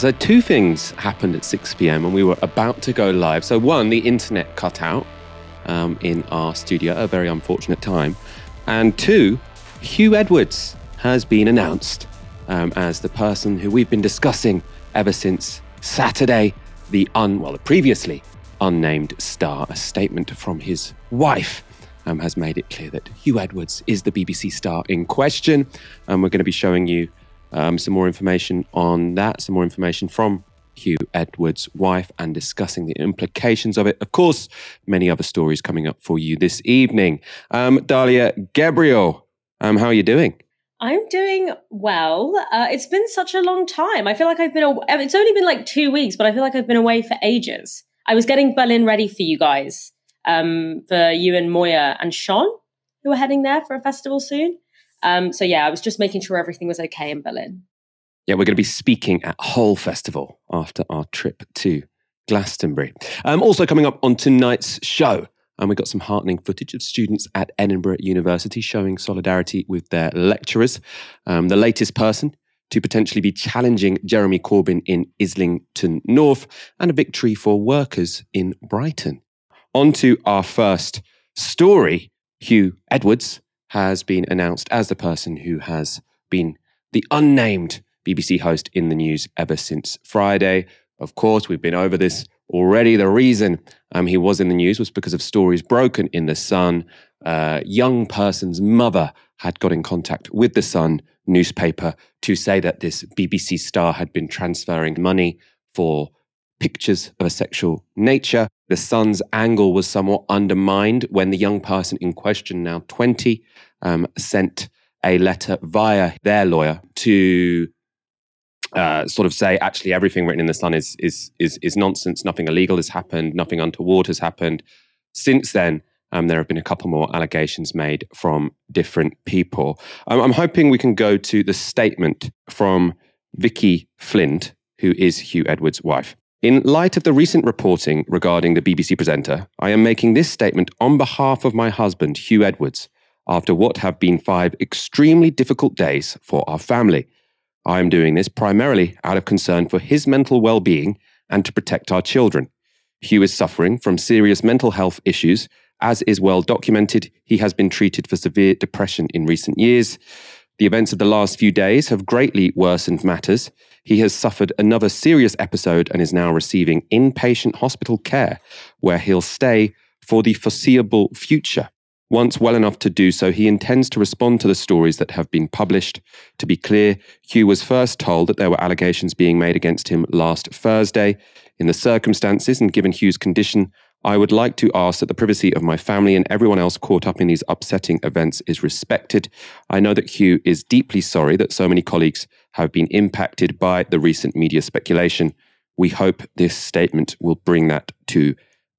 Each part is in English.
So, two things happened at 6 p.m. and we were about to go live. So, one, the internet cut out um, in our studio, a very unfortunate time. And two, Huw Edwards has been announced um, as the person who we've been discussing ever since Saturday, the un, well, the previously unnamed star. A statement from his wife um, has made it clear that Huw Edwards is the BBC star in question. And we're going to be showing you um, some more information on that, some more information from Huw Edwards' wife, and discussing the implications of it. Of course, many other stories coming up for you this evening. Um, Dalia Gebrial, um, how are you doing? I'm doing well. Uh, it's been such a long time. I feel like I've been. Aw- it's only been like two weeks, but I feel like I've been away for ages. I was getting Berlin ready for you guys, um, for you and Moya and Sean, who are heading there for a festival soon. Um, so yeah, I was just making sure everything was okay in Berlin. Yeah, we're going to be speaking at Hull Festival after our trip to Glastonbury. Um, also coming up on tonight's show, and we got some heartening footage of students at Edinburgh University showing solidarity with their lecturers. Um, the latest person to potentially be challenging Jeremy Corbyn in Islington North, and a victory for workers in Brighton. On to our first story. Huw Edwards has been announced as the person who has been the unnamed BBC host in the news ever since Friday. Of course, we've been over this already. The reason um, he was in the news was because of stories broken in The Sun. Uh, young person's mother had got in contact with The Sun newspaper to say that this BBC star had been transferring money for pictures of a sexual nature. The Sun's angle was somewhat undermined when the young person in question, now 20, um, sent a letter via their lawyer to uh, sort of say, actually, everything written in the Sun is, is, is, is nonsense. Nothing illegal has happened. Nothing untoward has happened. Since then, um, there have been a couple more allegations made from different people. Um, I'm hoping we can go to the statement from Vicky Flind, who is Huw Edwards' wife. In light of the recent reporting regarding the BBC presenter, I am making this statement on behalf of my husband, Huw Edwards, after what have been five extremely difficult days for our family. I am doing this primarily out of concern for his mental well being and to protect our children. Huw is suffering from serious mental health issues. As is well documented, he has been treated for severe depression in recent years. The events of the last few days have greatly worsened matters. He has suffered another serious episode and is now receiving inpatient hospital care, where he'll stay for the foreseeable future. Once well enough to do so, he intends to respond to the stories that have been published. To be clear, Huw was first told that there were allegations being made against him last Thursday. In the circumstances and given Huw's condition, I would like to ask that the privacy of my family and everyone else caught up in these upsetting events is respected. I know that Huw is deeply sorry that so many colleagues have been impacted by the recent media speculation. We hope this statement will bring that to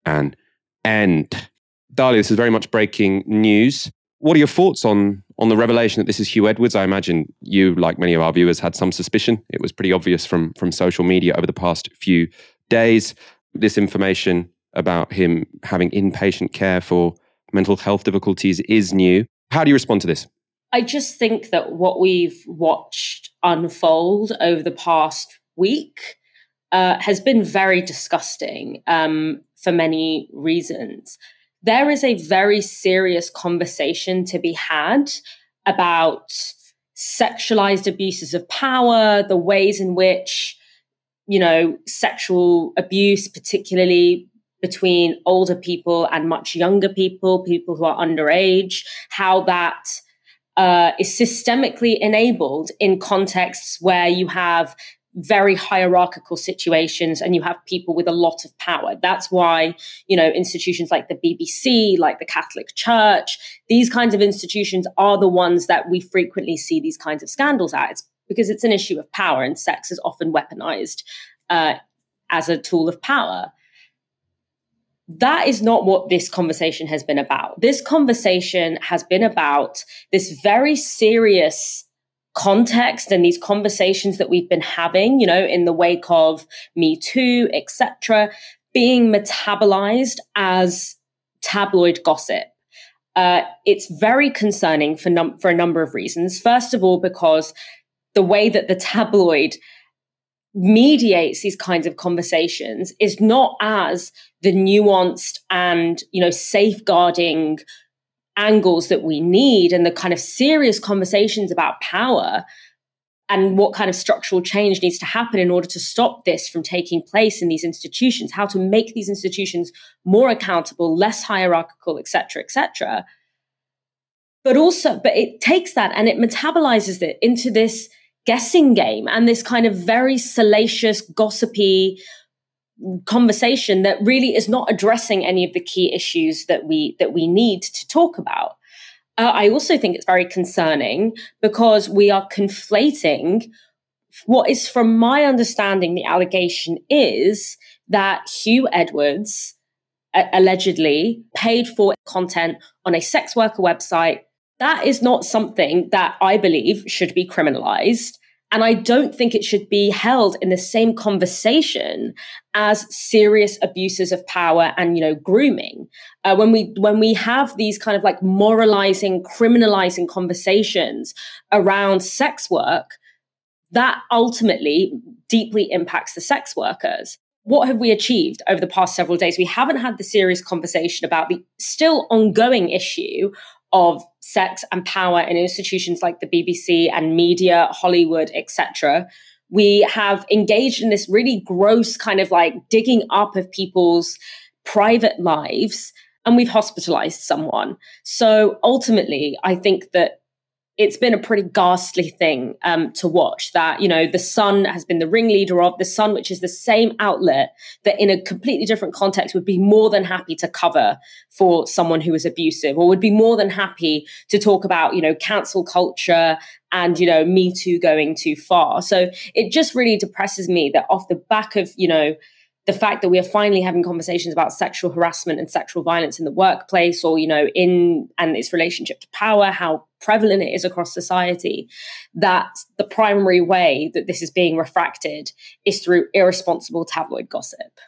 an end. Dalia, this is very much breaking news. What are your thoughts on on the revelation that this is Huw Edwards? I imagine you, like many of our viewers, had some suspicion. It was pretty obvious from from social media over the past few days. This information about him having inpatient care for mental health difficulties is new. How do you respond to this? I just think that what we've watched unfold over the past week uh, has been very disgusting um, for many reasons. There is a very serious conversation to be had about sexualized abuses of power, the ways in which, you know, sexual abuse, particularly between older people and much younger people, people who are underage, how that uh, is systemically enabled in contexts where you have very hierarchical situations and you have people with a lot of power. That's why, you know, institutions like the BBC, like the Catholic Church, these kinds of institutions are the ones that we frequently see these kinds of scandals at. It's because it's an issue of power and sex is often weaponized uh, as a tool of power that is not what this conversation has been about. This conversation has been about this very serious context and these conversations that we've been having, you know, in the wake of Me Too, etc., being metabolized as tabloid gossip. Uh, it's very concerning for num- for a number of reasons. First of all, because the way that the tabloid mediates these kinds of conversations is not as the nuanced and you know safeguarding angles that we need and the kind of serious conversations about power and what kind of structural change needs to happen in order to stop this from taking place in these institutions how to make these institutions more accountable less hierarchical etc etc but also but it takes that and it metabolizes it into this guessing game and this kind of very salacious, gossipy conversation that really is not addressing any of the key issues that we that we need to talk about. Uh, I also think it's very concerning because we are conflating what is, from my understanding, the allegation is that Huw Edwards allegedly paid for content on a sex worker website that is not something that I believe should be criminalized. And I don't think it should be held in the same conversation as serious abuses of power and, you know, grooming. Uh, when we when we have these kind of like moralizing, criminalizing conversations around sex work, that ultimately deeply impacts the sex workers. What have we achieved over the past several days? We haven't had the serious conversation about the still ongoing issue of sex and power in institutions like the BBC and media, Hollywood, etc. We have engaged in this really gross kind of like digging up of people's private lives and we've hospitalized someone. So ultimately, I think that it's been a pretty ghastly thing um, to watch that you know the sun has been the ringleader of the sun which is the same outlet that in a completely different context would be more than happy to cover for someone who is abusive or would be more than happy to talk about you know cancel culture and you know me too going too far. So it just really depresses me that off the back of you know the fact that we are finally having conversations about sexual harassment and sexual violence in the workplace or you know in and its relationship to power how prevalent it is across society that the primary way that this is being refracted is through irresponsible tabloid gossip.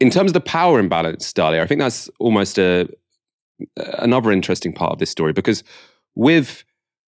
In terms of the power imbalance Dalia i think that's almost a another interesting part of this story because with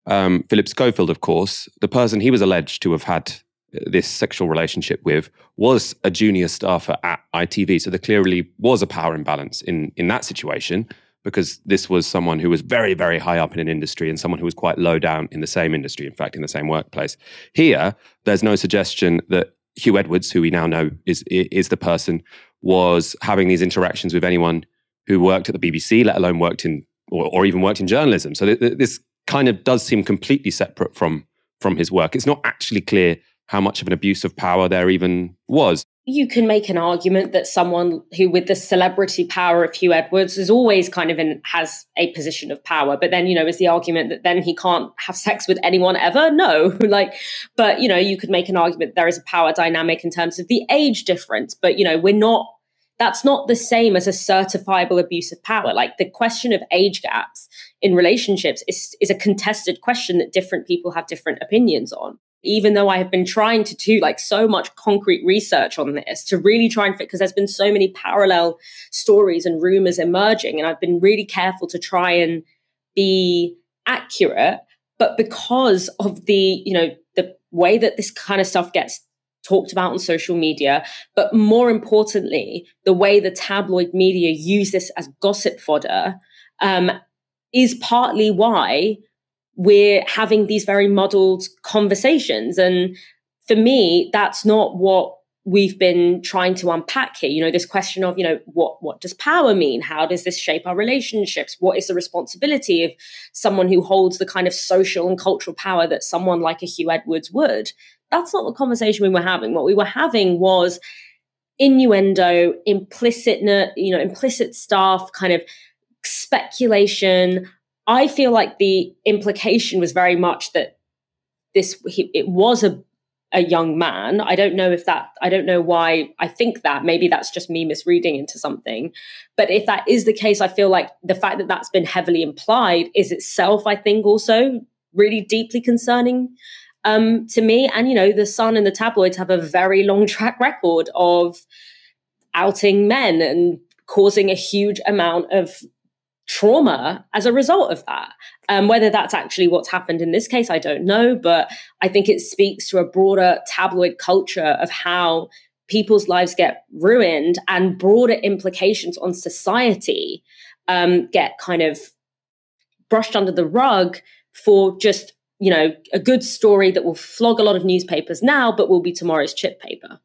um, philip schofield of course the person he was alleged to have had this sexual relationship with was a junior staffer at ITV. So there clearly was a power imbalance in, in that situation because this was someone who was very, very high up in an industry and someone who was quite low down in the same industry, in fact, in the same workplace. Here, there's no suggestion that Huw Edwards, who we now know is, is the person, was having these interactions with anyone who worked at the BBC, let alone worked in or, or even worked in journalism. So th- th- this kind of does seem completely separate from from his work. It's not actually clear how much of an abuse of power there even was. You can make an argument that someone who, with the celebrity power of Huw Edwards, is always kind of in has a position of power. But then, you know, is the argument that then he can't have sex with anyone ever? No, like, but you know, you could make an argument there is a power dynamic in terms of the age difference. But you know, we're not. That's not the same as a certifiable abuse of power. Like the question of age gaps in relationships is is a contested question that different people have different opinions on even though I have been trying to do like so much concrete research on this to really try and fit, because there's been so many parallel stories and rumors emerging, and I've been really careful to try and be accurate. But because of the, you know, the way that this kind of stuff gets talked about on social media, but more importantly, the way the tabloid media use this as gossip fodder um, is partly why we're having these very muddled conversations. And for me, that's not what we've been trying to unpack here. You know this question of you know what what does power mean? How does this shape our relationships? What is the responsibility of someone who holds the kind of social and cultural power that someone like a Huw edwards would? That's not the conversation we were having. What we were having was innuendo implicit you know implicit stuff kind of speculation I feel like the implication was very much that this he, it was a a young man. I don't know if that I don't know why I think that. Maybe that's just me misreading into something. But if that is the case, I feel like the fact that that's been heavily implied is itself, I think, also really deeply concerning um, to me. And you know, the Sun and the tabloids have a very long track record of outing men and causing a huge amount of trauma as a result of that. Um, whether that's actually what's happened in this case, I don't know, but I think it speaks to a broader tabloid culture of how people's lives get ruined and broader implications on society um, get kind of brushed under the rug for just you know a good story that will flog a lot of newspapers now but will be tomorrow's chip paper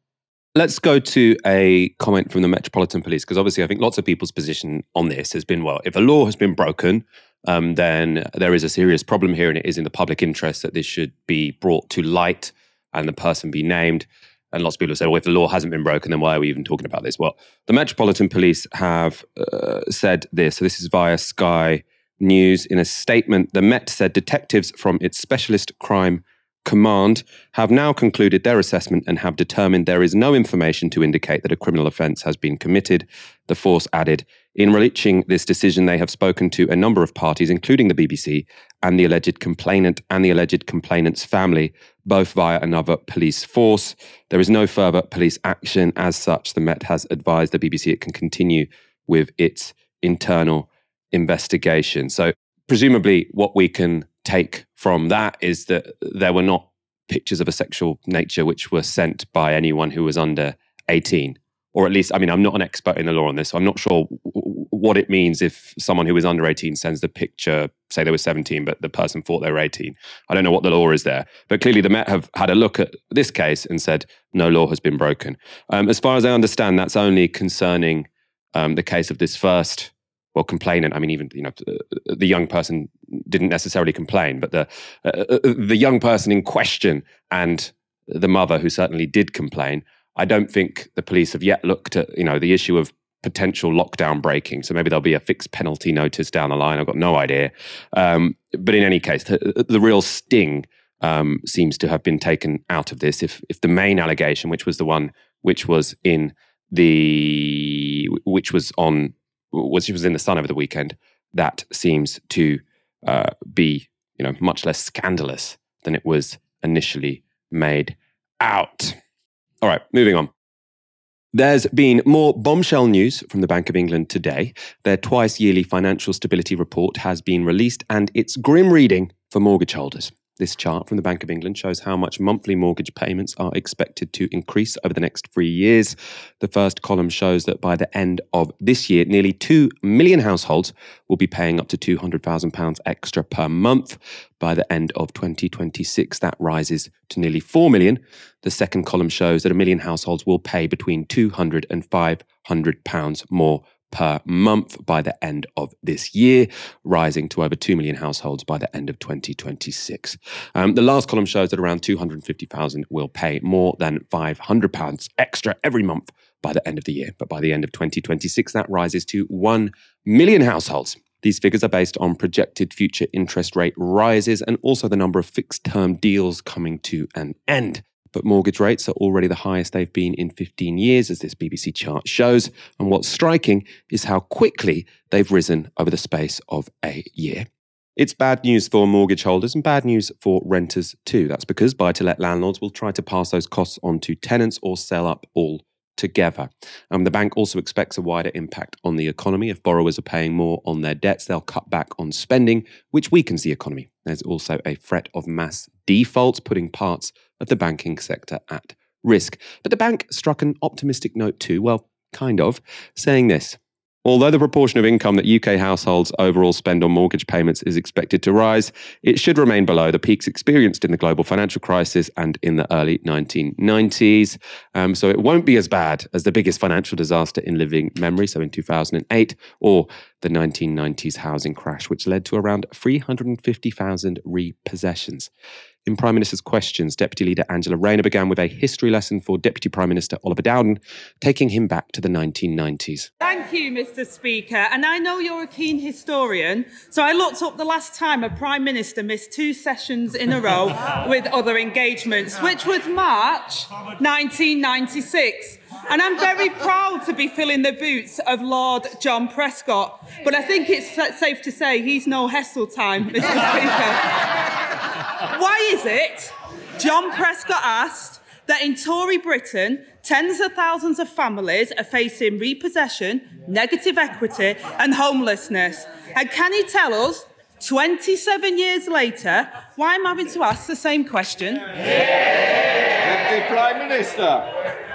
Let's go to a comment from the Metropolitan Police because obviously I think lots of people's position on this has been well, if a law has been broken, um, then there is a serious problem here, and it is in the public interest that this should be brought to light and the person be named. And lots of people have said, well, if the law hasn't been broken, then why are we even talking about this? Well, the Metropolitan Police have uh, said this. So this is via Sky News. In a statement, the Met said detectives from its specialist crime Command have now concluded their assessment and have determined there is no information to indicate that a criminal offence has been committed. The force added, in reaching this decision, they have spoken to a number of parties, including the BBC and the alleged complainant and the alleged complainant's family, both via another police force. There is no further police action. As such, the Met has advised the BBC it can continue with its internal investigation. So, presumably, what we can take from that is that there were not pictures of a sexual nature which were sent by anyone who was under 18 or at least i mean i'm not an expert in the law on this so i'm not sure what it means if someone who is under 18 sends the picture say they were 17 but the person thought they were 18 i don't know what the law is there. But clearly the met have had a look at this case and said no law has been broken. Um, as far as i understand that's only concerning um, the case of this first well complainant i mean even you know the young person didn't necessarily complain but the uh, uh, uh, the young person in question and the mother who certainly did complain i don't think the police have yet looked at you know the issue of potential lockdown breaking. So maybe there'll be a fixed penalty notice down the line. I've got no idea. Um, but in any case the, the real sting um, seems to have been taken out of this. If if the main allegation which was the one which was in the which was on which was in the sun over the weekend, that seems to uh, be you know much less scandalous than it was initially made out. All right, moving on. There's been more bombshell news from the Bank of England today. Their twice yearly financial stability report has been released, and it's grim reading for mortgage holders. This chart from the Bank of England shows how much monthly mortgage payments are expected to increase over the next three years. The first column shows that by the end of this year, nearly 2 million households will be paying up to £200,000 extra per month. By the end of 2026, that rises to nearly 4 million. The second column shows that a million households will pay between £200 and £500 more per month by the end of this year, rising to over 2 million households by the end of 2026. Um, the last column shows that around 250,000 will pay more than £500 extra every month by the end of the year. But by the end of 2026, that rises to 1 million households. These figures are based on projected future interest rate rises and also the number of fixed term deals coming to an end but mortgage rates are already the highest they've been in 15 years, as this BBC chart shows. And what's striking is how quickly they've risen over the space of a year. It's bad news for mortgage holders and bad news for renters too. That's because buy to let landlords will try to pass those costs on to tenants or sell up all together. Um, the bank also expects a wider impact on the economy. If borrowers are paying more on their debts, they'll cut back on spending, which weakens the economy. There's also a threat of mass defaults, putting parts of the banking sector at risk. But the bank struck an optimistic note too, well, kind of, saying this. Although the proportion of income that UK households overall spend on mortgage payments is expected to rise, it should remain below the peaks experienced in the global financial crisis and in the early 1990s. Um, so it won't be as bad as the biggest financial disaster in living memory, so in 2008, or the 1990s housing crash, which led to around 350,000 repossessions. In Prime Minister's Questions, Deputy Leader Angela Rayner began with a history lesson for Deputy Prime Minister Oliver Dowden, taking him back to the 1990s. Thank you, Mr. Speaker. And I know you're a keen historian, so I looked up the last time a Prime Minister missed two sessions in a row with other engagements, which was March 1996. And I'm very proud to be filling the boots of Lord John Prescott. But I think it's safe to say he's no Heseltine, Mr. Speaker. Why is it John Prescott asked that in Tory Britain, tens of thousands of families are facing repossession, negative equity, and homelessness. And can he tell us, 27 years later, why am I'm having to ask the same question? Deputy Prime Minister.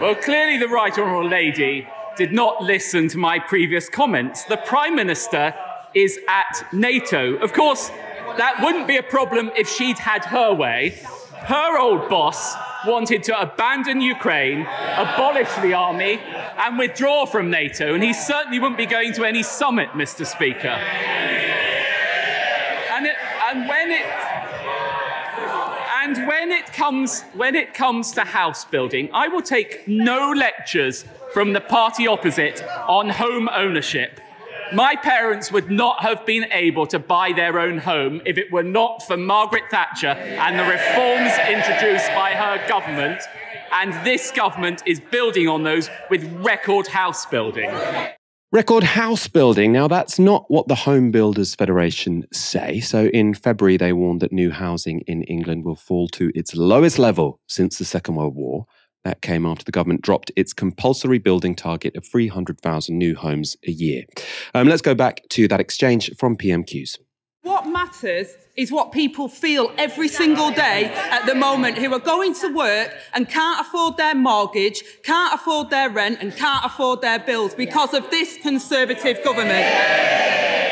Well, clearly, the Right Honourable Lady did not listen to my previous comments. The Prime Minister is at NATO. Of course, that wouldn't be a problem if she'd had her way. Her old boss wanted to abandon Ukraine, abolish the army, and withdraw from NATO, and he certainly wouldn't be going to any summit, Mr. Speaker. And, it, and when it and when it comes when it comes to house building, I will take no lectures from the party opposite on home ownership. My parents would not have been able to buy their own home if it were not for Margaret Thatcher and the reforms introduced by her government. And this government is building on those with record house building. Record house building. Now, that's not what the Home Builders Federation say. So, in February, they warned that new housing in England will fall to its lowest level since the Second World War. That came after the government dropped its compulsory building target of 300,000 new homes a year. Um, let's go back to that exchange from PMQs. What matters is what people feel every single day at the moment who are going to work and can't afford their mortgage, can't afford their rent, and can't afford their bills because of this Conservative government.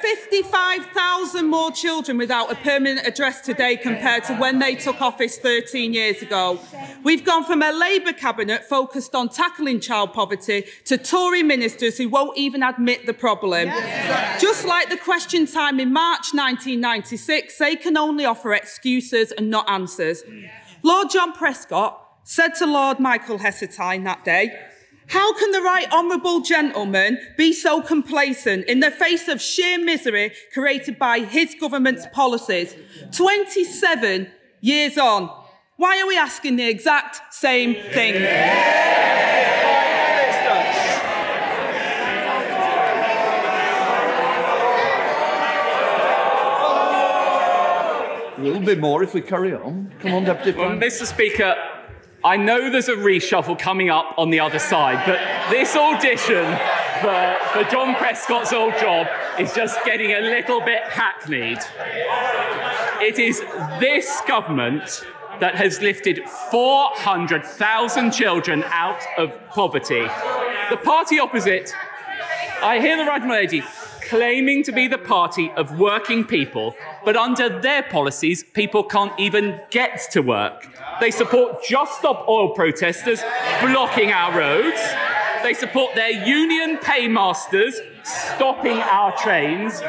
There are 55,000 more children without a permanent address today compared to when they took office 13 years ago. We've gone from a Labour cabinet focused on tackling child poverty to Tory ministers who won't even admit the problem. Just like the question time in March 1996, they can only offer excuses and not answers. Lord John Prescott said to Lord Michael Heseltine that day, how can the right honourable gentleman be so complacent in the face of sheer misery created by his government's policies? 27 years on. Why are we asking the exact same thing? A little bit more if we carry on. Come on, Deputy Well, Mr. Speaker, I know there's a reshuffle coming up on the other side, but this audition for, for John Prescott's old job is just getting a little bit hackneyed. It is this government that has lifted 400,000 children out of poverty. The party opposite, I hear the right lady, claiming to be the party of working people, but under their policies, people can't even get to work. They support Just Stop Oil protesters blocking our roads. They support their union paymasters stopping our trains.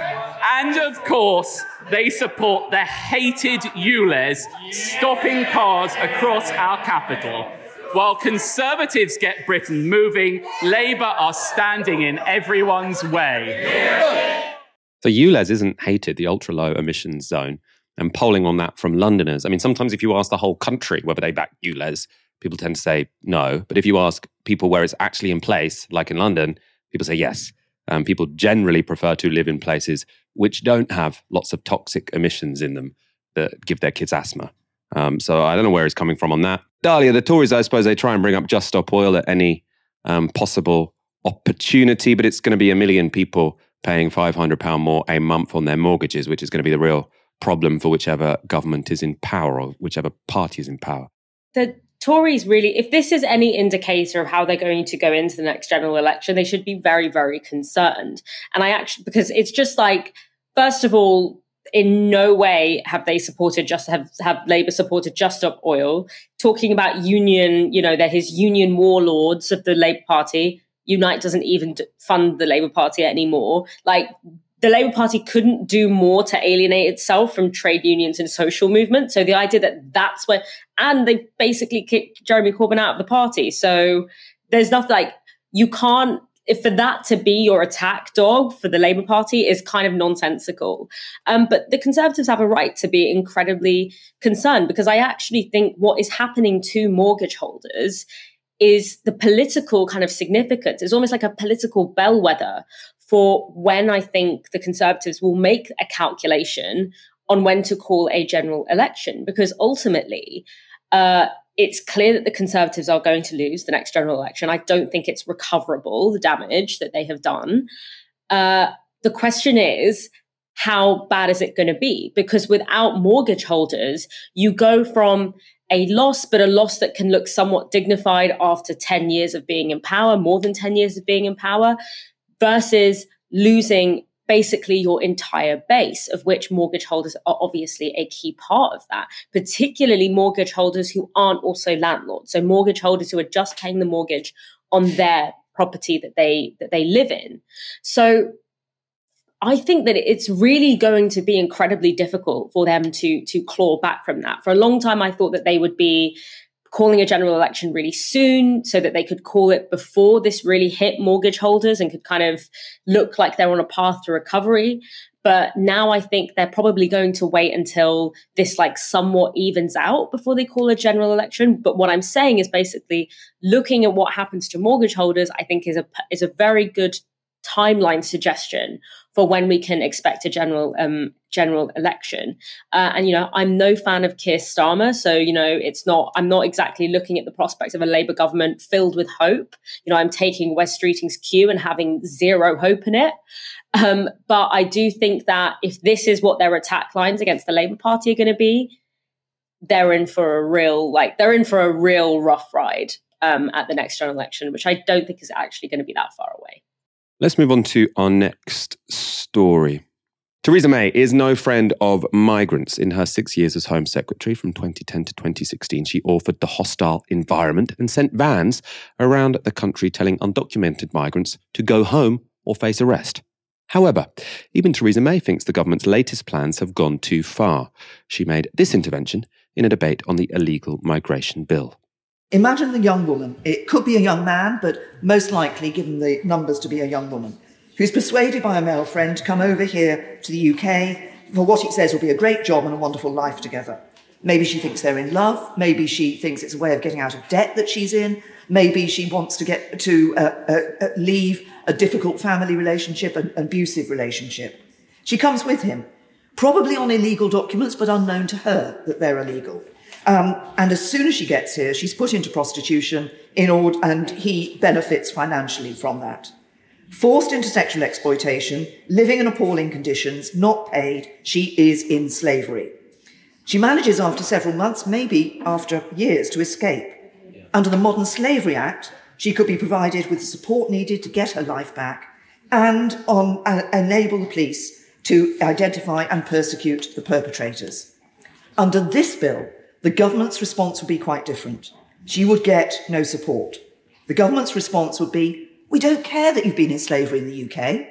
And of course, they support the hated ULEZ stopping cars across our capital. While Conservatives get Britain moving, Labour are standing in everyone's way. So ULEZ isn't hated, the ultra low emissions zone. And polling on that from Londoners, I mean, sometimes if you ask the whole country whether they back ULEZ, people tend to say no. But if you ask people where it's actually in place, like in London, people say yes. Um, people generally prefer to live in places which don't have lots of toxic emissions in them that give their kids asthma. Um, so I don't know where he's coming from on that. Dalia, the Tories, I suppose they try and bring up Just Stop Oil at any um, possible opportunity, but it's going to be a million people paying £500 more a month on their mortgages, which is going to be the real problem for whichever government is in power or whichever party is in power. The Tories really, if this is any indicator of how they're going to go into the next general election, they should be very, very concerned. And I actually, because it's just like, first of all, in no way have they supported just have have Labour supported Just Stop Oil. Talking about union, you know, they're his union warlords of the Labour Party. Unite doesn't even fund the Labour Party anymore. Like the Labour Party couldn't do more to alienate itself from trade unions and social movements. So the idea that that's where, and they basically kicked Jeremy Corbyn out of the party. So there's nothing like you can't if for that to be your attack dog for the Labour Party is kind of nonsensical. Um, but the Conservatives have a right to be incredibly concerned because I actually think what is happening to mortgage holders is the political kind of significance. It's almost like a political bellwether for when I think the Conservatives will make a calculation on when to call a general election because ultimately Uh, it's clear that the Conservatives are going to lose the next general election. I don't think it's recoverable, the damage that they have done. Uh, the question is, how bad is it going to be? Because without mortgage holders, you go from a loss, but a loss that can look somewhat dignified after 10 years of being in power, more than 10 years of being in power, versus losing basically your entire base, of which mortgage holders are obviously a key part of that, particularly mortgage holders who aren't also landlords. So mortgage holders who are just paying the mortgage on their property that they that they live in. So I think that it's really going to be incredibly difficult for them to to claw back from that. For a long time, I thought that they would be calling a general election really soon so that they could call it before this really hit mortgage holders and could kind of look like they're on a path to recovery. But now I think they're probably going to wait until this like somewhat evens out before they call a general election. But what I'm saying is basically looking at what happens to mortgage holders, I think is a is a very good timeline suggestion for when we can expect a general um, general election. Uh, and you know, I'm no fan of Keir Starmer, so you know, it's not. I'm not exactly looking at the prospects of a Labour government filled with hope. You know, I'm taking Wes Streeting's cue and having zero hope in it. Um, but I do think that if this is what their attack lines against the Labour Party are going to be, they're in for a real like they're in for a real rough ride um, at the next general election, which I don't think is actually going to be that far away. Let's move on to our next story. Theresa May is no friend of migrants. In her six years as Home Secretary from 2010 to 2016, she authored the hostile environment and sent vans around the country telling undocumented migrants to go home or face arrest. However, even Theresa May thinks the government's latest plans have gone too far. She made this intervention in a debate on the illegal migration bill. Imagine the young woman. It could be a young man, but most likely, given the numbers, to be a young woman who's persuaded by a male friend to come over here to the UK for what he says will be a great job and a wonderful life together. Maybe she thinks they're in love. Maybe she thinks it's a way of getting out of debt that she's in. Maybe she wants to get to uh, uh, uh leave a difficult family relationship, an abusive relationship. She comes with him, probably on illegal documents, but unknown to her that they're illegal. Um, and as soon as she gets here, she's put into prostitution in order, and he benefits financially from that. Forced into sexual exploitation, living in appalling conditions, not paid, she is in slavery. She manages after several months, maybe after years, to escape. Under the Modern Slavery Act, she could be provided with the support needed to get her life back and on, uh, enable the police to identify and persecute the perpetrators. Under this bill, the government's response would be quite different. She would get no support. The government's response would be, we don't care that you've been in slavery in the UK.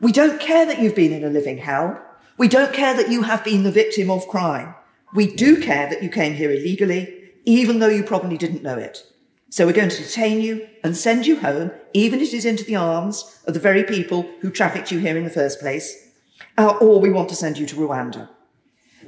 We don't care that you've been in a living hell. We don't care that you have been the victim of crime. We do care that you came here illegally, even though you probably didn't know it. So we're going to detain you and send you home, even if it is into the arms of the very people who trafficked you here in the first place. Uh, or we want to send you to Rwanda.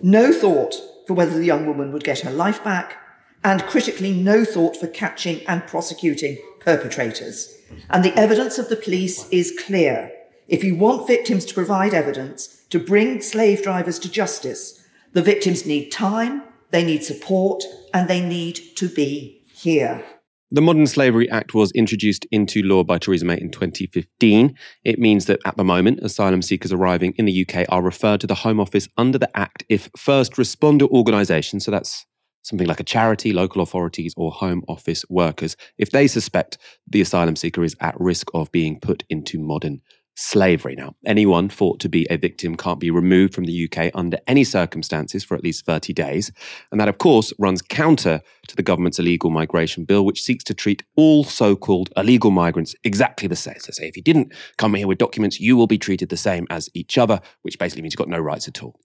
No thought for whether the young woman would get her life back, and critically, no thought for catching and prosecuting perpetrators. And the evidence of the police is clear. If you want victims to provide evidence to bring slave drivers to justice, the victims need time, they need support, and they need to be here. The Modern Slavery Act was introduced into law by Theresa May in 2015. It means that at the moment, asylum seekers arriving in the UK are referred to the Home Office under the Act if first responder organisations, so that's something like a charity, local authorities, or Home Office workers, if they suspect the asylum seeker is at risk of being put into modern slavery. Now, anyone thought to be a victim can't be removed from the UK under any circumstances for at least 30 days. And that, of course, runs counter to the government's illegal migration bill, which seeks to treat all so called illegal migrants exactly the same. So, say if you didn't come here with documents, you will be treated the same as each other, which basically means you've got no rights at all.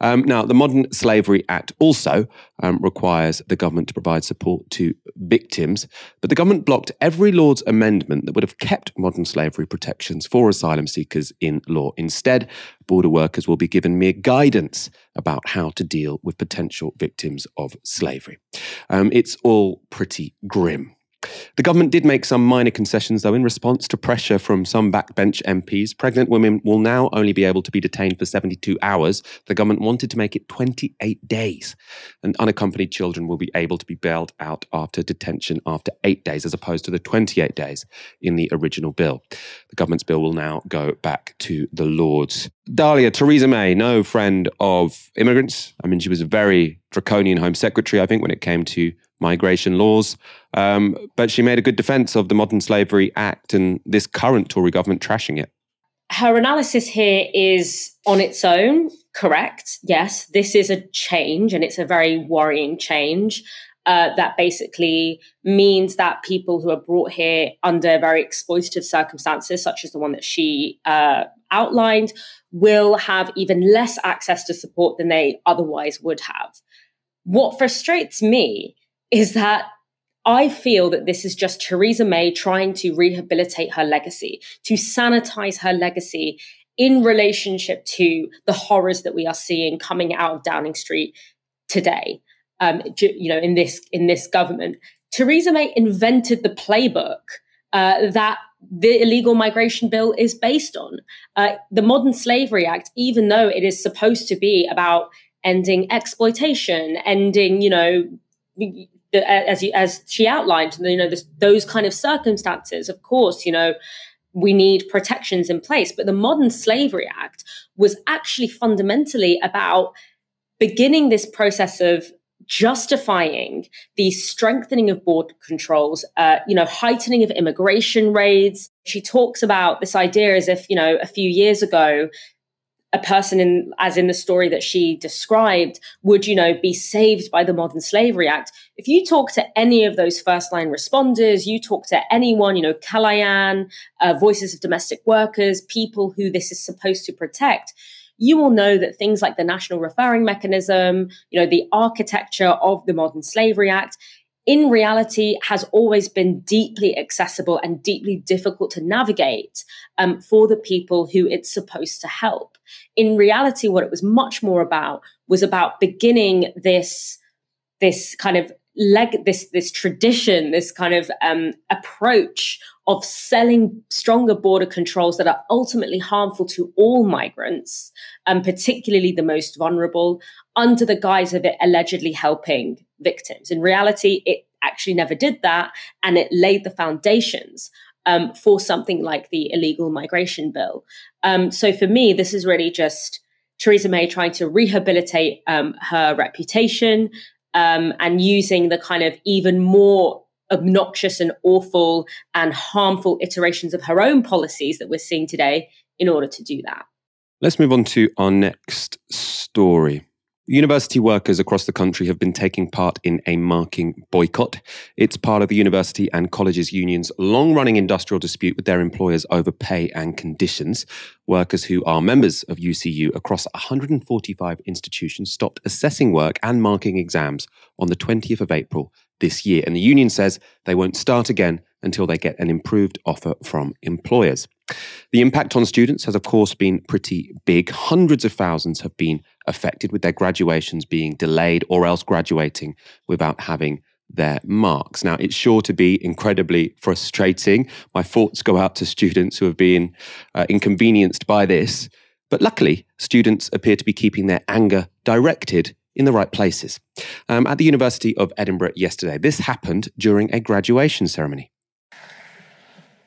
Um, now, the Modern Slavery Act also um, requires the government to provide support to victims, but the government blocked every Lord's amendment that would have kept modern slavery protections for asylum seekers in law. Instead, border workers will be given mere guidance about how to deal with potential victims of slavery. Um, it's all pretty grim. The government did make some minor concessions, though, in response to pressure from some backbench MPs. Pregnant women will now only be able to be detained for 72 hours. The government wanted to make it 28 days. And unaccompanied children will be able to be bailed out after detention after eight days, as opposed to the 28 days in the original bill. The government's bill will now go back to the Lords. Dalia, Theresa May, no friend of immigrants. I mean, she was a very draconian Home Secretary, I think, when it came to migration laws. Um, but she made a good defense of the Modern Slavery Act and this current Tory government trashing it. Her analysis here is on its own correct. Yes, this is a change and it's a very worrying change. Uh, that basically means that people who are brought here under very exploitative circumstances, such as the one that she uh, outlined, will have even less access to support than they otherwise would have. What frustrates me is that I feel that this is just Theresa May trying to rehabilitate her legacy, to sanitize her legacy in relationship to the horrors that we are seeing coming out of Downing Street today. Um, you know, in this in this government, Theresa May invented the playbook uh, that the illegal migration bill is based on. Uh, the Modern Slavery Act, even though it is supposed to be about ending exploitation, ending, you know, as you, as she outlined, you know, this, those kind of circumstances. Of course, you know, we need protections in place. But the Modern Slavery Act was actually fundamentally about beginning this process of justifying the strengthening of border controls, uh, you know, heightening of immigration raids. She talks about this idea as if, you know, a few years ago, a person in as in the story that she described would you know be saved by the modern slavery act if you talk to any of those first line responders you talk to anyone you know Kalayaan uh, voices of domestic workers people who this is supposed to protect you will know that things like the national referring mechanism you know the architecture of the modern slavery act in reality has always been deeply accessible and deeply difficult to navigate um, for the people who it's supposed to help. In reality, what it was much more about was about beginning this this kind of leg this this tradition, this kind of um, approach of selling stronger border controls that are ultimately harmful to all migrants, and um, particularly the most vulnerable, under the guise of it allegedly helping victims. In reality, it actually never did that, and it laid the foundations um, for something like the illegal migration bill. Um, so for me, this is really just Theresa May trying to rehabilitate um, her reputation um, and using the kind of even more obnoxious and awful and harmful iterations of her own policies that we're seeing today in order to do that. Let's move on to our next story. University workers across the country have been taking part in a marking boycott. It's part of the university and colleges unions' long running industrial dispute with their employers over pay and conditions. Workers who are members of UCU across 145 institutions stopped assessing work and marking exams on the 20th of April this year. And the union says they won't start again until they get an improved offer from employers. The impact on students has, of course, been pretty big. Hundreds of thousands have been affected with their graduations being delayed or else graduating without having their marks. Now, it's sure to be incredibly frustrating. My thoughts go out to students who have been uh, inconvenienced by this. But luckily, students appear to be keeping their anger directed in the right places. Um, at the University of Edinburgh yesterday, this happened during a graduation ceremony.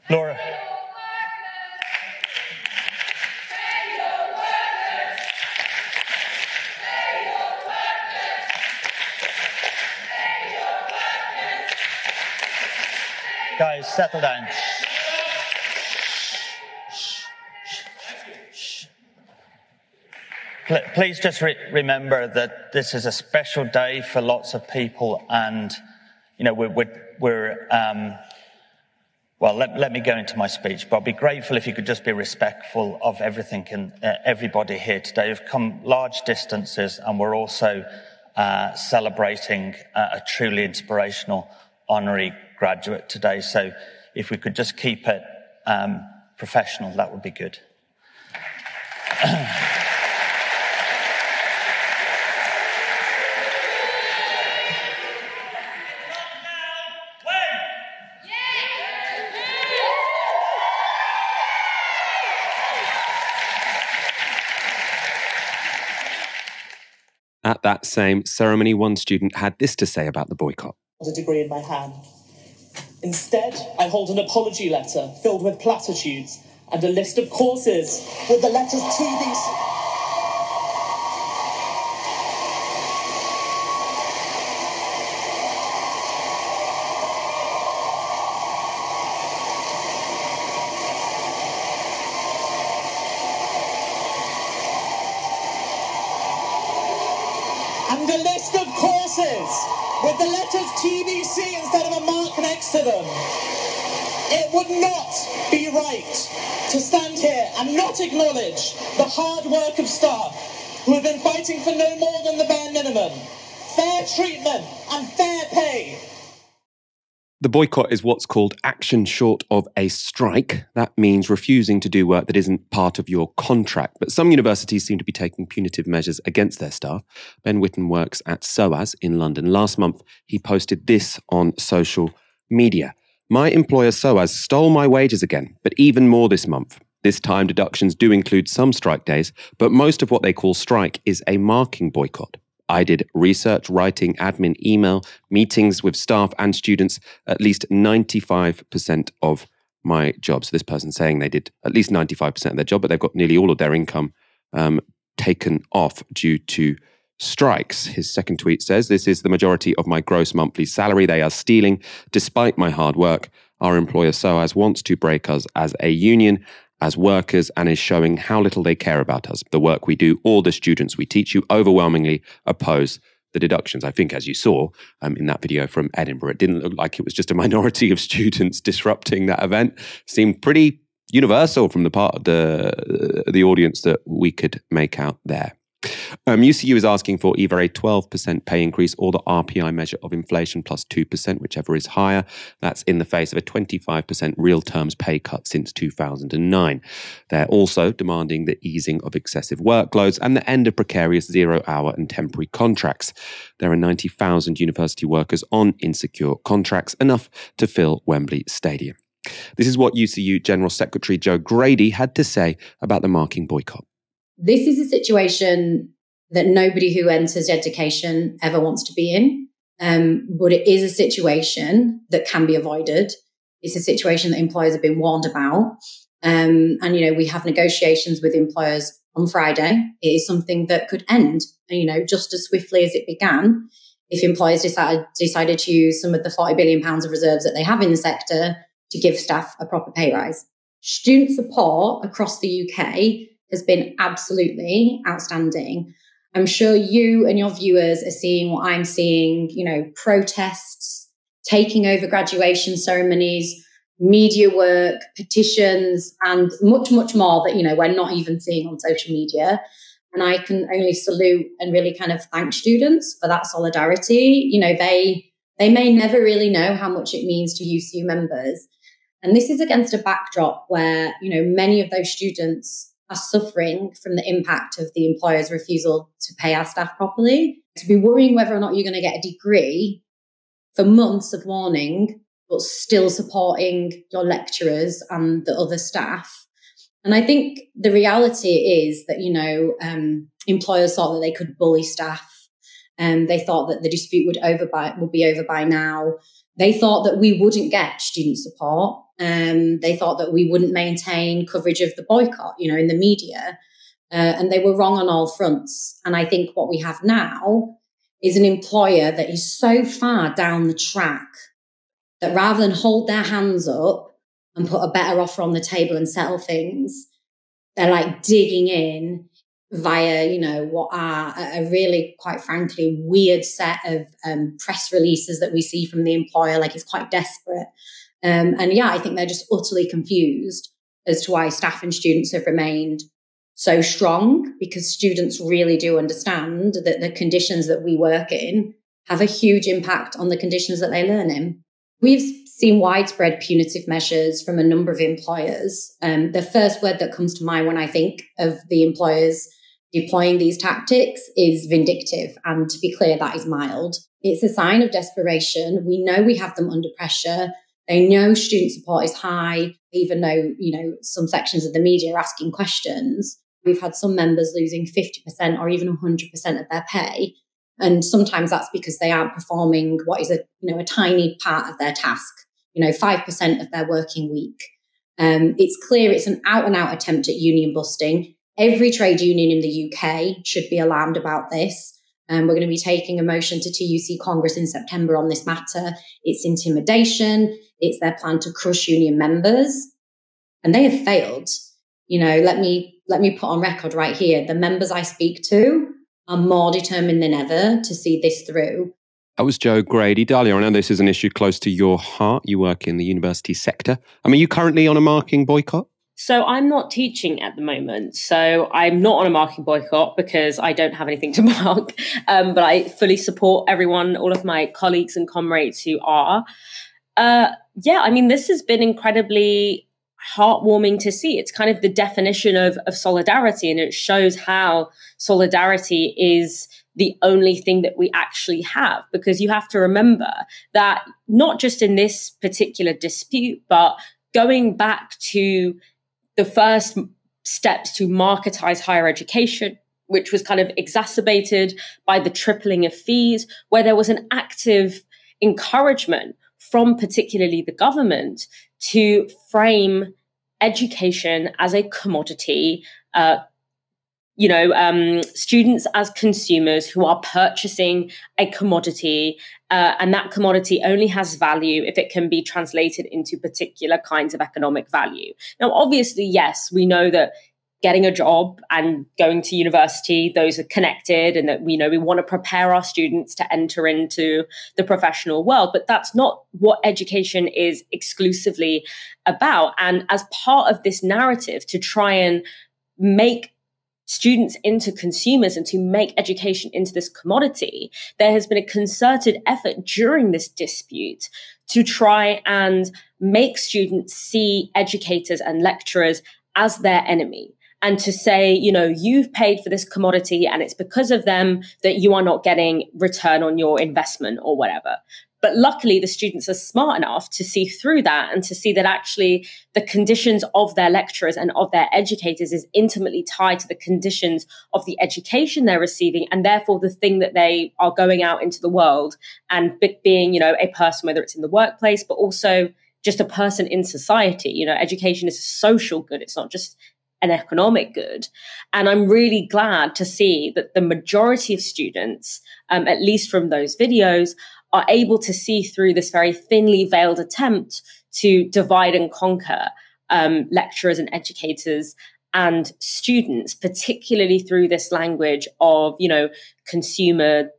Laura. Guys, settle down. Please just re- remember that this is a special day for lots of people, and you know we're, we're, we're um, well. Let, let, me go into my speech, but I'd be grateful if you could just be respectful of everything and uh, everybody here today. We've come large distances, and we're also uh, celebrating a truly inspirational honorary graduate today. So if we could just keep it um, professional, that would be good. At that same ceremony, one student had this to say about the boycott. A degree in my hand. Instead, I hold an apology letter filled with platitudes and a list of courses with the letters TBC. And a list of courses with the letters TBC instead of a mark next to them. It would not be right to stand here and not acknowledge the hard work of staff who have been fighting for no more than the bare minimum, fair treatment and fair pay the boycott is what's called action short of a strike. That means refusing to do work that isn't part of your contract. But some universities seem to be taking punitive measures against their staff. Ben Whitten works at SOAS in London. Last month, he posted this on social media. My employer SOAS stole my wages again, but even more this month. This time, deductions do include some strike days, but most of what they call strike is a marking boycott. I did research, writing, admin, email, meetings with staff and students, at least 95% of my job. So this person saying they did at least 95% of their job, but they've got nearly all of their income um, taken off due to strikes. His second tweet says, This is the majority of my gross monthly salary they are stealing. Despite my hard work, our employer SOAS wants to break us as a union as workers and is showing how little they care about us, the work we do, or the students we teach. You overwhelmingly oppose the deductions. I think, as you saw um, in that video from Edinburgh, it didn't look like it was just a minority of students disrupting that event. seemed pretty universal from the part of the the audience that we could make out there. Um, UCU is asking for either a 12% pay increase or the RPI measure of inflation plus 2%, whichever is higher. That's in the face of a 25% real terms pay cut since 2009. They're also demanding the easing of excessive workloads and the end of precarious zero hour and temporary contracts. There are 90,000 university workers on insecure contracts, enough to fill Wembley Stadium. This is what UCU General Secretary Jo Grady had to say about the marking boycott. This is a situation that nobody who enters education ever wants to be in. Um, but it is a situation that can be avoided. It's a situation that employers have been warned about. Um, and, you know, we have negotiations with employers on Friday. It is something that could end, you know, just as swiftly as it began if employers decided, decided to use some of the 40 billion pounds of reserves that they have in the sector to give staff a proper pay rise. Student support across the UK has been absolutely outstanding. I'm sure you and your viewers are seeing what I'm seeing, you know, protests, taking over graduation ceremonies, media work, petitions, and much, much more that, you know, we're not even seeing on social media. And I can only salute and really kind of thank students for that solidarity. You know, they they may never really know how much it means to UCU members. And this is against a backdrop where, you know, many of those students are suffering from the impact of the employer's refusal to pay our staff properly. To be worrying whether or not you're going to get a degree for months of warning, but still supporting your lecturers and the other staff. And I think the reality is that, you know, um, employers thought that they could bully staff. And they thought that the dispute would over by, would be over by now. They thought that we wouldn't get student support. Um, they thought that we wouldn't maintain coverage of the boycott, you know, in the media. Uh, and they were wrong on all fronts. And I think what we have now is an employer that is so far down the track that rather than hold their hands up and put a better offer on the table and settle things, they're like digging in via, you know, what are a really, quite frankly, weird set of um, press releases that we see from the employer. Like it's quite desperate. Um, and yeah, I think they're just utterly confused as to why staff and students have remained so strong because students really do understand that the conditions that we work in have a huge impact on the conditions that they learn in. We've seen widespread punitive measures from a number of employers. Um, the first word that comes to mind when I think of the employers deploying these tactics is vindictive. And to be clear, that is mild. It's a sign of desperation. We know we have them under pressure. They know student support is high, even though, you know, some sections of the media are asking questions. We've had some members losing 50% or even 100% of their pay And sometimes that's because they aren't performing what is a you know a tiny part of their task, you know, five percent of their working week. Um, it's clear it's an out and out attempt at union busting. Every trade union in the UK should be alarmed about this. Um, we're going to be taking a motion to TUC Congress in September on this matter. It's intimidation. It's their plan to crush union members, and they have failed. You know, let me let me put on record right here: the members I speak to are more determined than ever to see this through. That was Jo Grady. Dalia, I know this is an issue close to your heart. You work in the university sector. I mean, you currently on a marking boycott? So I'm not teaching at the moment. So I'm not on a marking boycott because I don't have anything to mark. Um, but I fully support everyone, all of my colleagues and comrades who are. Uh, yeah, I mean, this has been incredibly heartwarming to see. It's kind of the definition of, of solidarity, and it shows how solidarity is the only thing that we actually have. Because you have to remember that not just in this particular dispute, but going back to the first steps to marketize higher education, which was kind of exacerbated by the tripling of fees, where there was an active encouragement from particularly the government to frame education as a commodity, uh, you know, um, students as consumers who are purchasing a commodity, uh, and that commodity only has value if it can be translated into particular kinds of economic value. Now, obviously, yes, we know that getting a job and going to university those are connected and that we know we want to prepare our students to enter into the professional world but that's not what education is exclusively about and as part of this narrative to try and make students into consumers and to make education into this commodity, there has been a concerted effort during this dispute to try and make students see educators and lecturers as their enemy. And to say, you know, you've paid for this commodity and it's because of them that you are not getting return on your investment or whatever. But luckily, the students are smart enough to see through that and to see that actually the conditions of their lecturers and of their educators is intimately tied to the conditions of the education they're receiving. And therefore, the thing that they are going out into the world and being, you know, a person, whether it's in the workplace, but also just a person in society. You know, education is a social good. It's not just an economic good. And I'm really glad to see that the majority of students, um, at least from those videos, are able to see through this very thinly veiled attempt to divide and conquer um, lecturers and educators and students, particularly through this language of, you know, consumer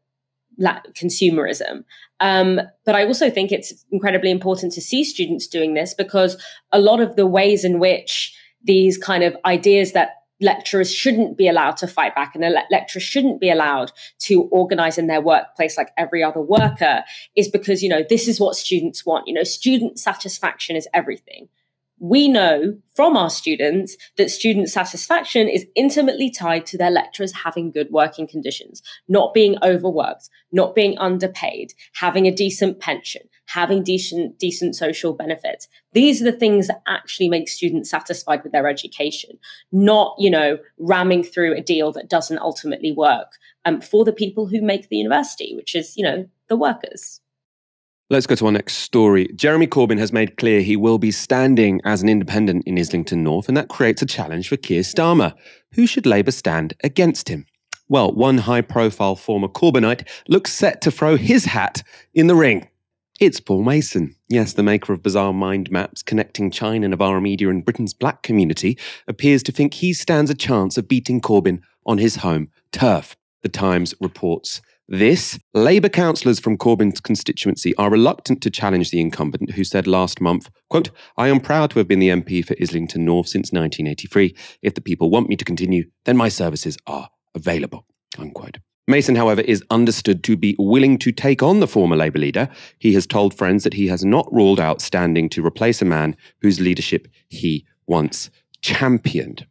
la- consumerism. Um, but I also think it's incredibly important to see students doing this because a lot of the ways in which these kind of ideas that lecturers shouldn't be allowed to fight back and le- lecturers shouldn't be allowed to organize in their workplace like every other worker is because you know this is what students want. You know student satisfaction is everything. We know from our students that student satisfaction is intimately tied to their lecturers having good working conditions, not being overworked, not being underpaid, having a decent pension, having decent, decent social benefits. These are the things that actually make students satisfied with their education, not, you know, ramming through a deal that doesn't ultimately work um, for the people who make the university, which is, you know, the workers. Let's go to our next story. Jeremy Corbyn has made clear he will be standing as an independent in Islington North, and that creates a challenge for Keir Starmer. Who should Labour stand against him? Well, one high profile former Corbynite looks set to throw his hat in the ring. It's Paul Mason. Yes, the maker of bizarre mind maps connecting China, Novara Media, and Britain's black community appears to think he stands a chance of beating Corbyn on his home turf. The Times reports this, Labour councillors from Corbyn's constituency are reluctant to challenge the incumbent who said last month, quote, I am proud to have been the MP for Islington North since 1983. If the people want me to continue, then my services are available, unquote. Mason, however, is understood to be willing to take on the former Labour leader. He has told friends that he has not ruled out standing to replace a man whose leadership he once championed.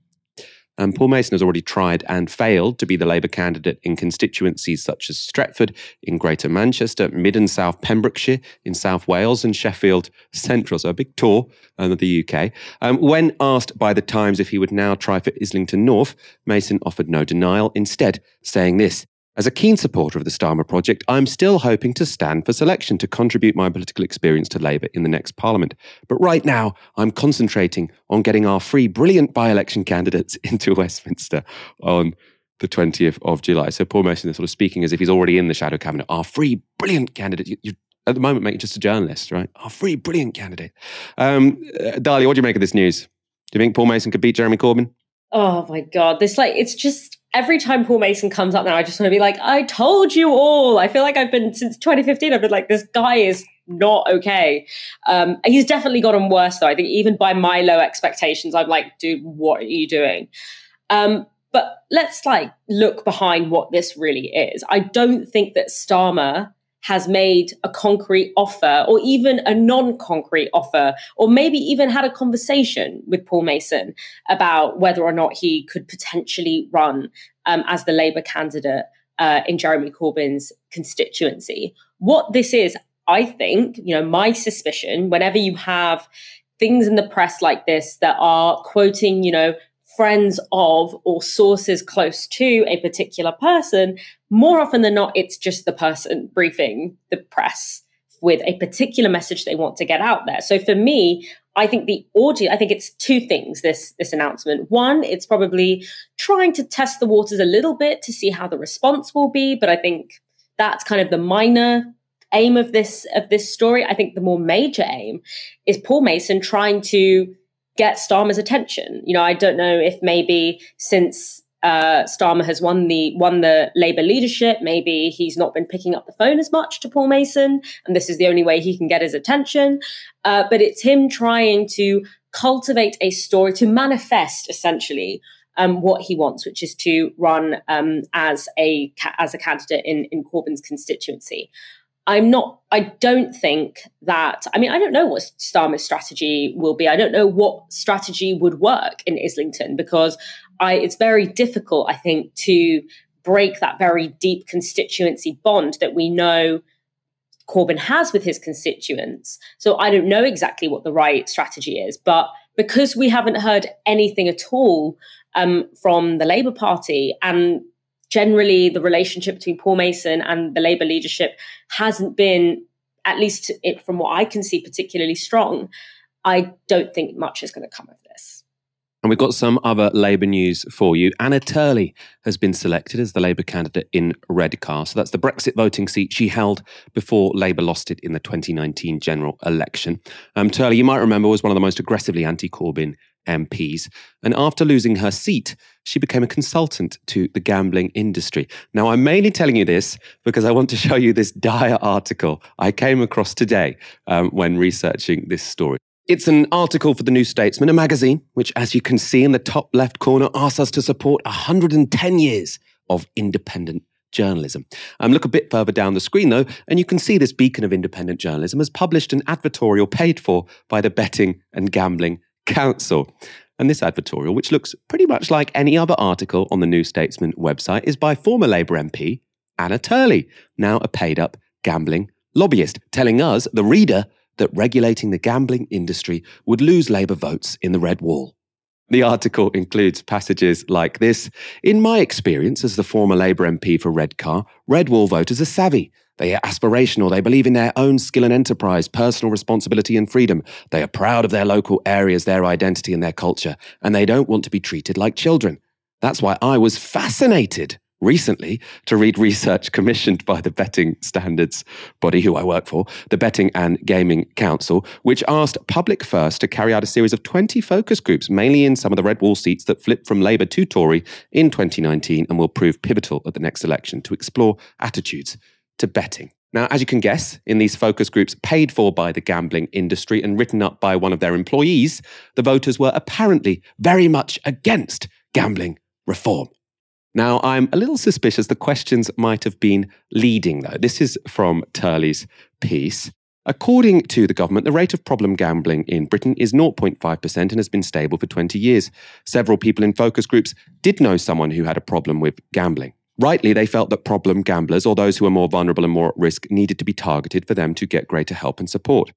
Um, Paul Mason has already tried and failed to be the Labour candidate in constituencies such as Stretford in Greater Manchester, Mid and South Pembrokeshire in South Wales, and Sheffield Central. So a big tour um, of the UK. Um, when asked by the Times if he would now try for Islington North, Mason offered no denial, instead saying this As a keen supporter of the Starmer project, I'm still hoping to stand for selection to contribute my political experience to Labour in the next Parliament. But right now, I'm concentrating on getting our three brilliant by election candidates into Westminster on the 20th of July. So Paul Mason is sort of speaking as if he's already in the shadow cabinet. Our three brilliant candidates. You, you, at the moment, mate, just a journalist, right? Our three brilliant candidate. Um, uh, what do you make of this news? Do you think Paul Mason could beat Jeremy Corbyn? Oh my God. This, like, it's just every time Paul Mason comes up now, I just want to be like, I told you all. I feel like I've been since 2015. I've been like, this guy is not okay. Um, he's definitely gotten worse though. I think even by my low expectations, I'm like, dude, what are you doing? Um, but let's like look behind what this really is. I don't think that Starmer has made a concrete offer or even a non concrete offer, or maybe even had a conversation with Paul Mason about whether or not he could potentially run um, as the Labour candidate uh, in Jeremy Corbyn's constituency. What this is, I think, you know, my suspicion, whenever you have things in the press like this that are quoting, you know, friends of or sources close to a particular person, more often than not, it's just the person briefing the press with a particular message they want to get out there. So for me, I think the audio, I think it's two things, this, this announcement. One, it's probably trying to test the waters a little bit to see how the response will be. But I think that's kind of the minor aim of this, of this story. I think the more major aim is Paul Mason trying to get Starmer's attention. You know, I don't know if maybe since uh, Starmer has won the won the Labour leadership, maybe he's not been picking up the phone as much to Paul Mason, and this is the only way he can get his attention. Uh, but it's him trying to cultivate a story to manifest essentially um, what he wants, which is to run um, as a as a candidate in in Corbyn's constituency. I'm not, I don't think that, I mean, I don't know what Starmer's strategy will be. I don't know what strategy would work in Islington because I, it's very difficult, I think, to break that very deep constituency bond that we know Corbyn has with his constituents. So I don't know exactly what the right strategy is, but because we haven't heard anything at all um, from the Labour Party and generally the relationship between Paul Mason and the Labour leadership hasn't been, at least it, from what I can see, particularly strong. I don't think much is going to come of this. And we've got some other Labour news for you. Anna Turley has been selected as the Labour candidate in Redcar. So that's the Brexit voting seat she held before Labour lost it in the 2019 general election. Um, Turley, you might remember, was one of the most aggressively anti Corbyn MPs. And after losing her seat, she became a consultant to the gambling industry. Now, I'm mainly telling you this because I want to show you this dire article I came across today um, when researching this story. It's an article for the New Statesman, a magazine, which, as you can see in the top left corner, asks us to support 110 years of independent journalism. Um, look a bit further down the screen, though, and you can see this beacon of independent journalism has published an advertorial paid for by the Betting and Gambling Council. And this advertorial, which looks pretty much like any other article on the New Statesman website, is by former Labour MP Anna Turley, now a paid up gambling lobbyist, telling us, the reader, that regulating the gambling industry would lose Labour votes in the Red Wall. The article includes passages like this In my experience as the former Labour MP for Redcar, Red Wall voters are savvy. They are aspirational. They believe in their own skill and enterprise, personal responsibility and freedom. They are proud of their local areas, their identity and their culture, and they don't want to be treated like children. That's why I was fascinated recently to read research commissioned by the betting standards body who I work for, the Betting and Gaming Council, which asked Public First to carry out a series of 20 focus groups, mainly in some of the red wall seats that flipped from Labour to Tory in 2019 and will prove pivotal at the next election to explore attitudes to betting. Now, as you can guess, in these focus groups paid for by the gambling industry and written up by one of their employees, the voters were apparently very much against gambling reform. Now, I'm a little suspicious the questions might have been leading, though. This is from Turley's piece. According to the government, the rate of problem gambling in Britain is 0.5% and has been stable for 20 years. Several people in focus groups did know someone who had a problem with gambling. Rightly, they felt that problem gamblers or those who are more vulnerable and more at risk needed to be targeted for them to get greater help and support.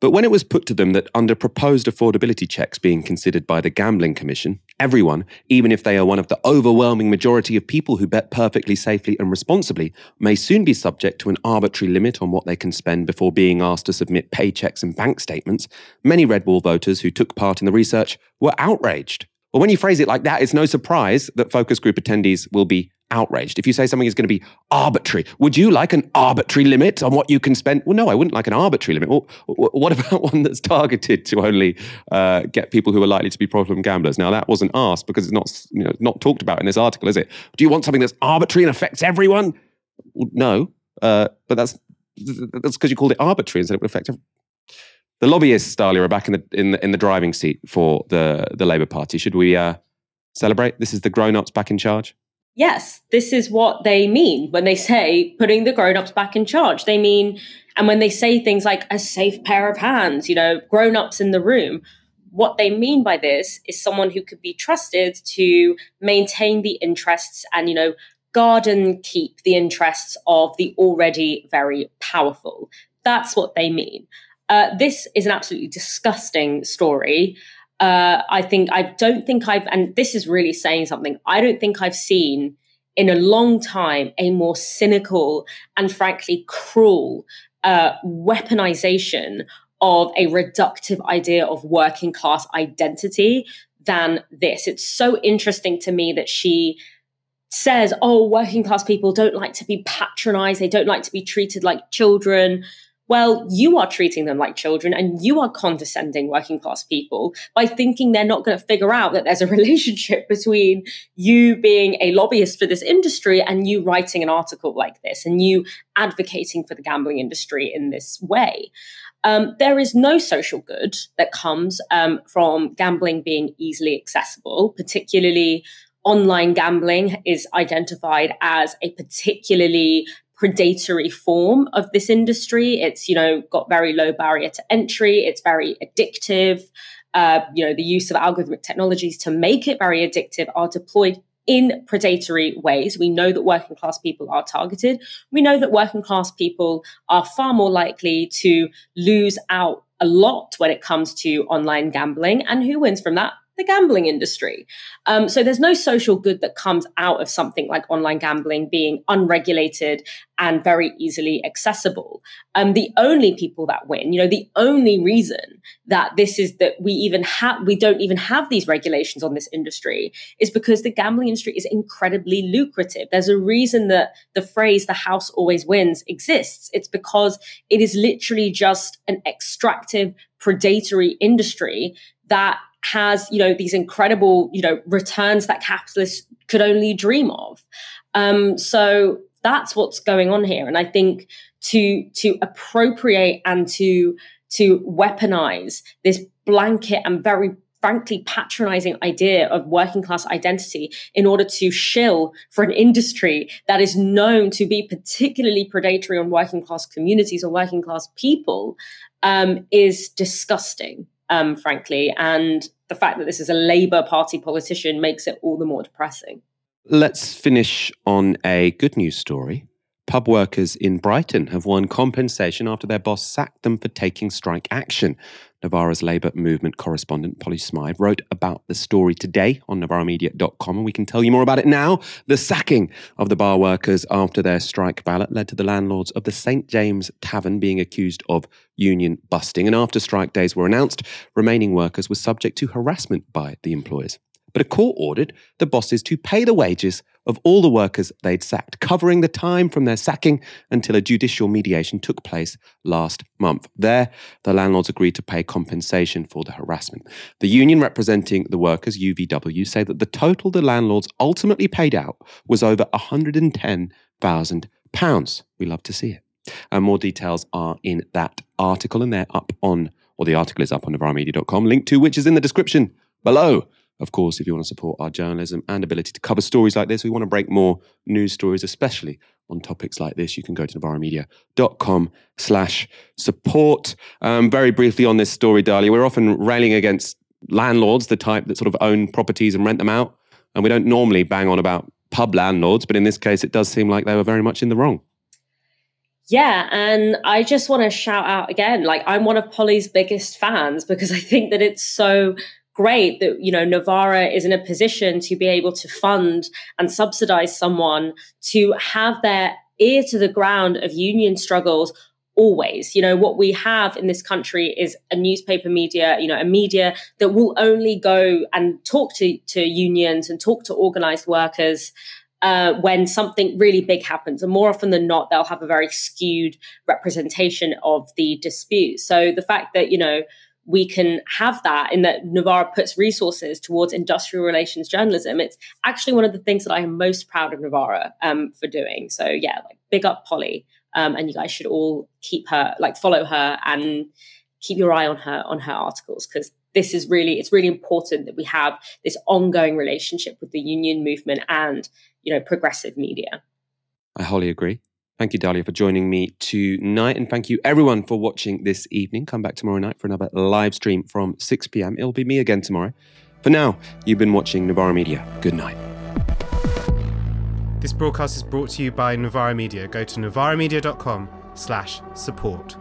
But when it was put to them that under proposed affordability checks being considered by the Gambling Commission, everyone, even if they are one of the overwhelming majority of people who bet perfectly safely and responsibly, may soon be subject to an arbitrary limit on what they can spend before being asked to submit paychecks and bank statements, many Red Wall voters who took part in the research were outraged. Well, when you phrase it like that, it's no surprise that focus group attendees will be outraged. If you say something is going to be arbitrary, would you like an arbitrary limit on what you can spend? Well, no, I wouldn't like an arbitrary limit. Well, what about one that's targeted to only uh, get people who are likely to be problem gamblers? Now, that wasn't asked because it's not, you know, not talked about in this article, is it? Do you want something that's arbitrary and affects everyone? Well, no, uh, but that's that's because you called it arbitrary and said instead of effective. The lobbyists, Dalia, are back in the in the, in the driving seat for the the Labour Party. Should we uh, celebrate? This is the grown-ups back in charge yes, this is what they mean when they say putting the grown-ups back in charge. They mean, and when they say things like a safe pair of hands, you know, grown-ups in the room, what they mean by this is someone who could be trusted to maintain the interests and, you know, guard and keep the interests of the already very powerful. That's what they mean. Uh, this is an absolutely disgusting story uh, I think I don't think I've, and this is really saying something. I don't think I've seen in a long time a more cynical and frankly cruel uh, weaponization of a reductive idea of working class identity than this. It's so interesting to me that she says, oh, working class people don't like to be patronized, they don't like to be treated like children well, you are treating them like children and you are condescending working class people by thinking they're not going to figure out that there's a relationship between you being a lobbyist for this industry and you writing an article like this and you advocating for the gambling industry in this way. Um, there is no social good that comes um, from gambling being easily accessible, particularly online gambling is identified as a particularly predatory form of this industry. It's, you know, got very low barrier to entry. It's very addictive. Uh, you know, the use of algorithmic technologies to make it very addictive are deployed in predatory ways. We know that working class people are targeted. We know that working class people are far more likely to lose out a lot when it comes to online gambling. And who wins from that? The gambling industry. Um, so there's no social good that comes out of something like online gambling being unregulated and very easily accessible. Um, the only people that win, you know, the only reason that this is that we even have, we don't even have these regulations on this industry is because the gambling industry is incredibly lucrative. There's a reason that the phrase "the house always wins" exists. It's because it is literally just an extractive, predatory industry that has you know these incredible you know returns that capitalists could only dream of. Um, so that's what's going on here. And i think to to appropriate and to to weaponize this blanket and very frankly patronizing idea of working class identity in order to shill for an industry that is known to be particularly predatory on working class communities or working class people um, is disgusting um, frankly. And the fact that this is a Labour Party politician makes it all the more depressing. Let's finish on a good news story. Pub workers in Brighton have won compensation after their boss sacked them for taking strike action. Novara's Labour movement correspondent Polly Smythe wrote about the story today on novaramedia.com, and we can tell you more about it now. The sacking of the bar workers after their strike ballot led to the landlords of the St James Tavern being accused of union busting. And after strike days were announced, remaining workers were subject to harassment by the employers. But a court ordered the bosses to pay the wages of all the workers they'd sacked, covering the time from their sacking until a judicial mediation took place last month. There, the landlords agreed to pay compensation for the harassment. The union representing the workers, UVW, say that the total the landlords ultimately paid out was over £110,000. We love to see it. And more details are in that article, and they're up on, or the article is up on novaramedia.com, link to which is in the description below. Of course, if you want to support our journalism and ability to cover stories like this, we want to break more news stories, especially on topics like this, you can go to novaramedia.com slash support. Um, very briefly on this story, Dalia, we're often railing against landlords, the type that sort of own properties and rent them out. And we don't normally bang on about pub landlords, but in this case, it does seem like they were very much in the wrong. Yeah, and I just want to shout out again like I'm one of Polly's biggest fans because I think that it's so great that you know Novara is in a position to be able to fund and subsidize someone to have their ear to the ground of union struggles always you know what we have in this country is a newspaper media you know a media that will only go and talk to to unions and talk to organized workers uh, when something really big happens. And more often than not, they'll have a very skewed representation of the dispute. So the fact that, you know, we can have that in that Novara puts resources towards industrial relations journalism. It's actually one of the things that I am most proud of Novara um, for doing. So yeah, like big up Polly, um, and you guys should all keep her, like follow her, and keep your eye on her on her articles because this is really it's really important that we have this ongoing relationship with the union movement and you know progressive media. I wholly agree. Thank you, Dalia, for joining me tonight. And thank you, everyone, for watching this evening. Come back tomorrow night for another live stream from 6 p.m. It'll be me again tomorrow. For now, you've been watching Novara Media. Good night. This broadcast is brought to you by Novara Media. Go to novaramedia.com slash support.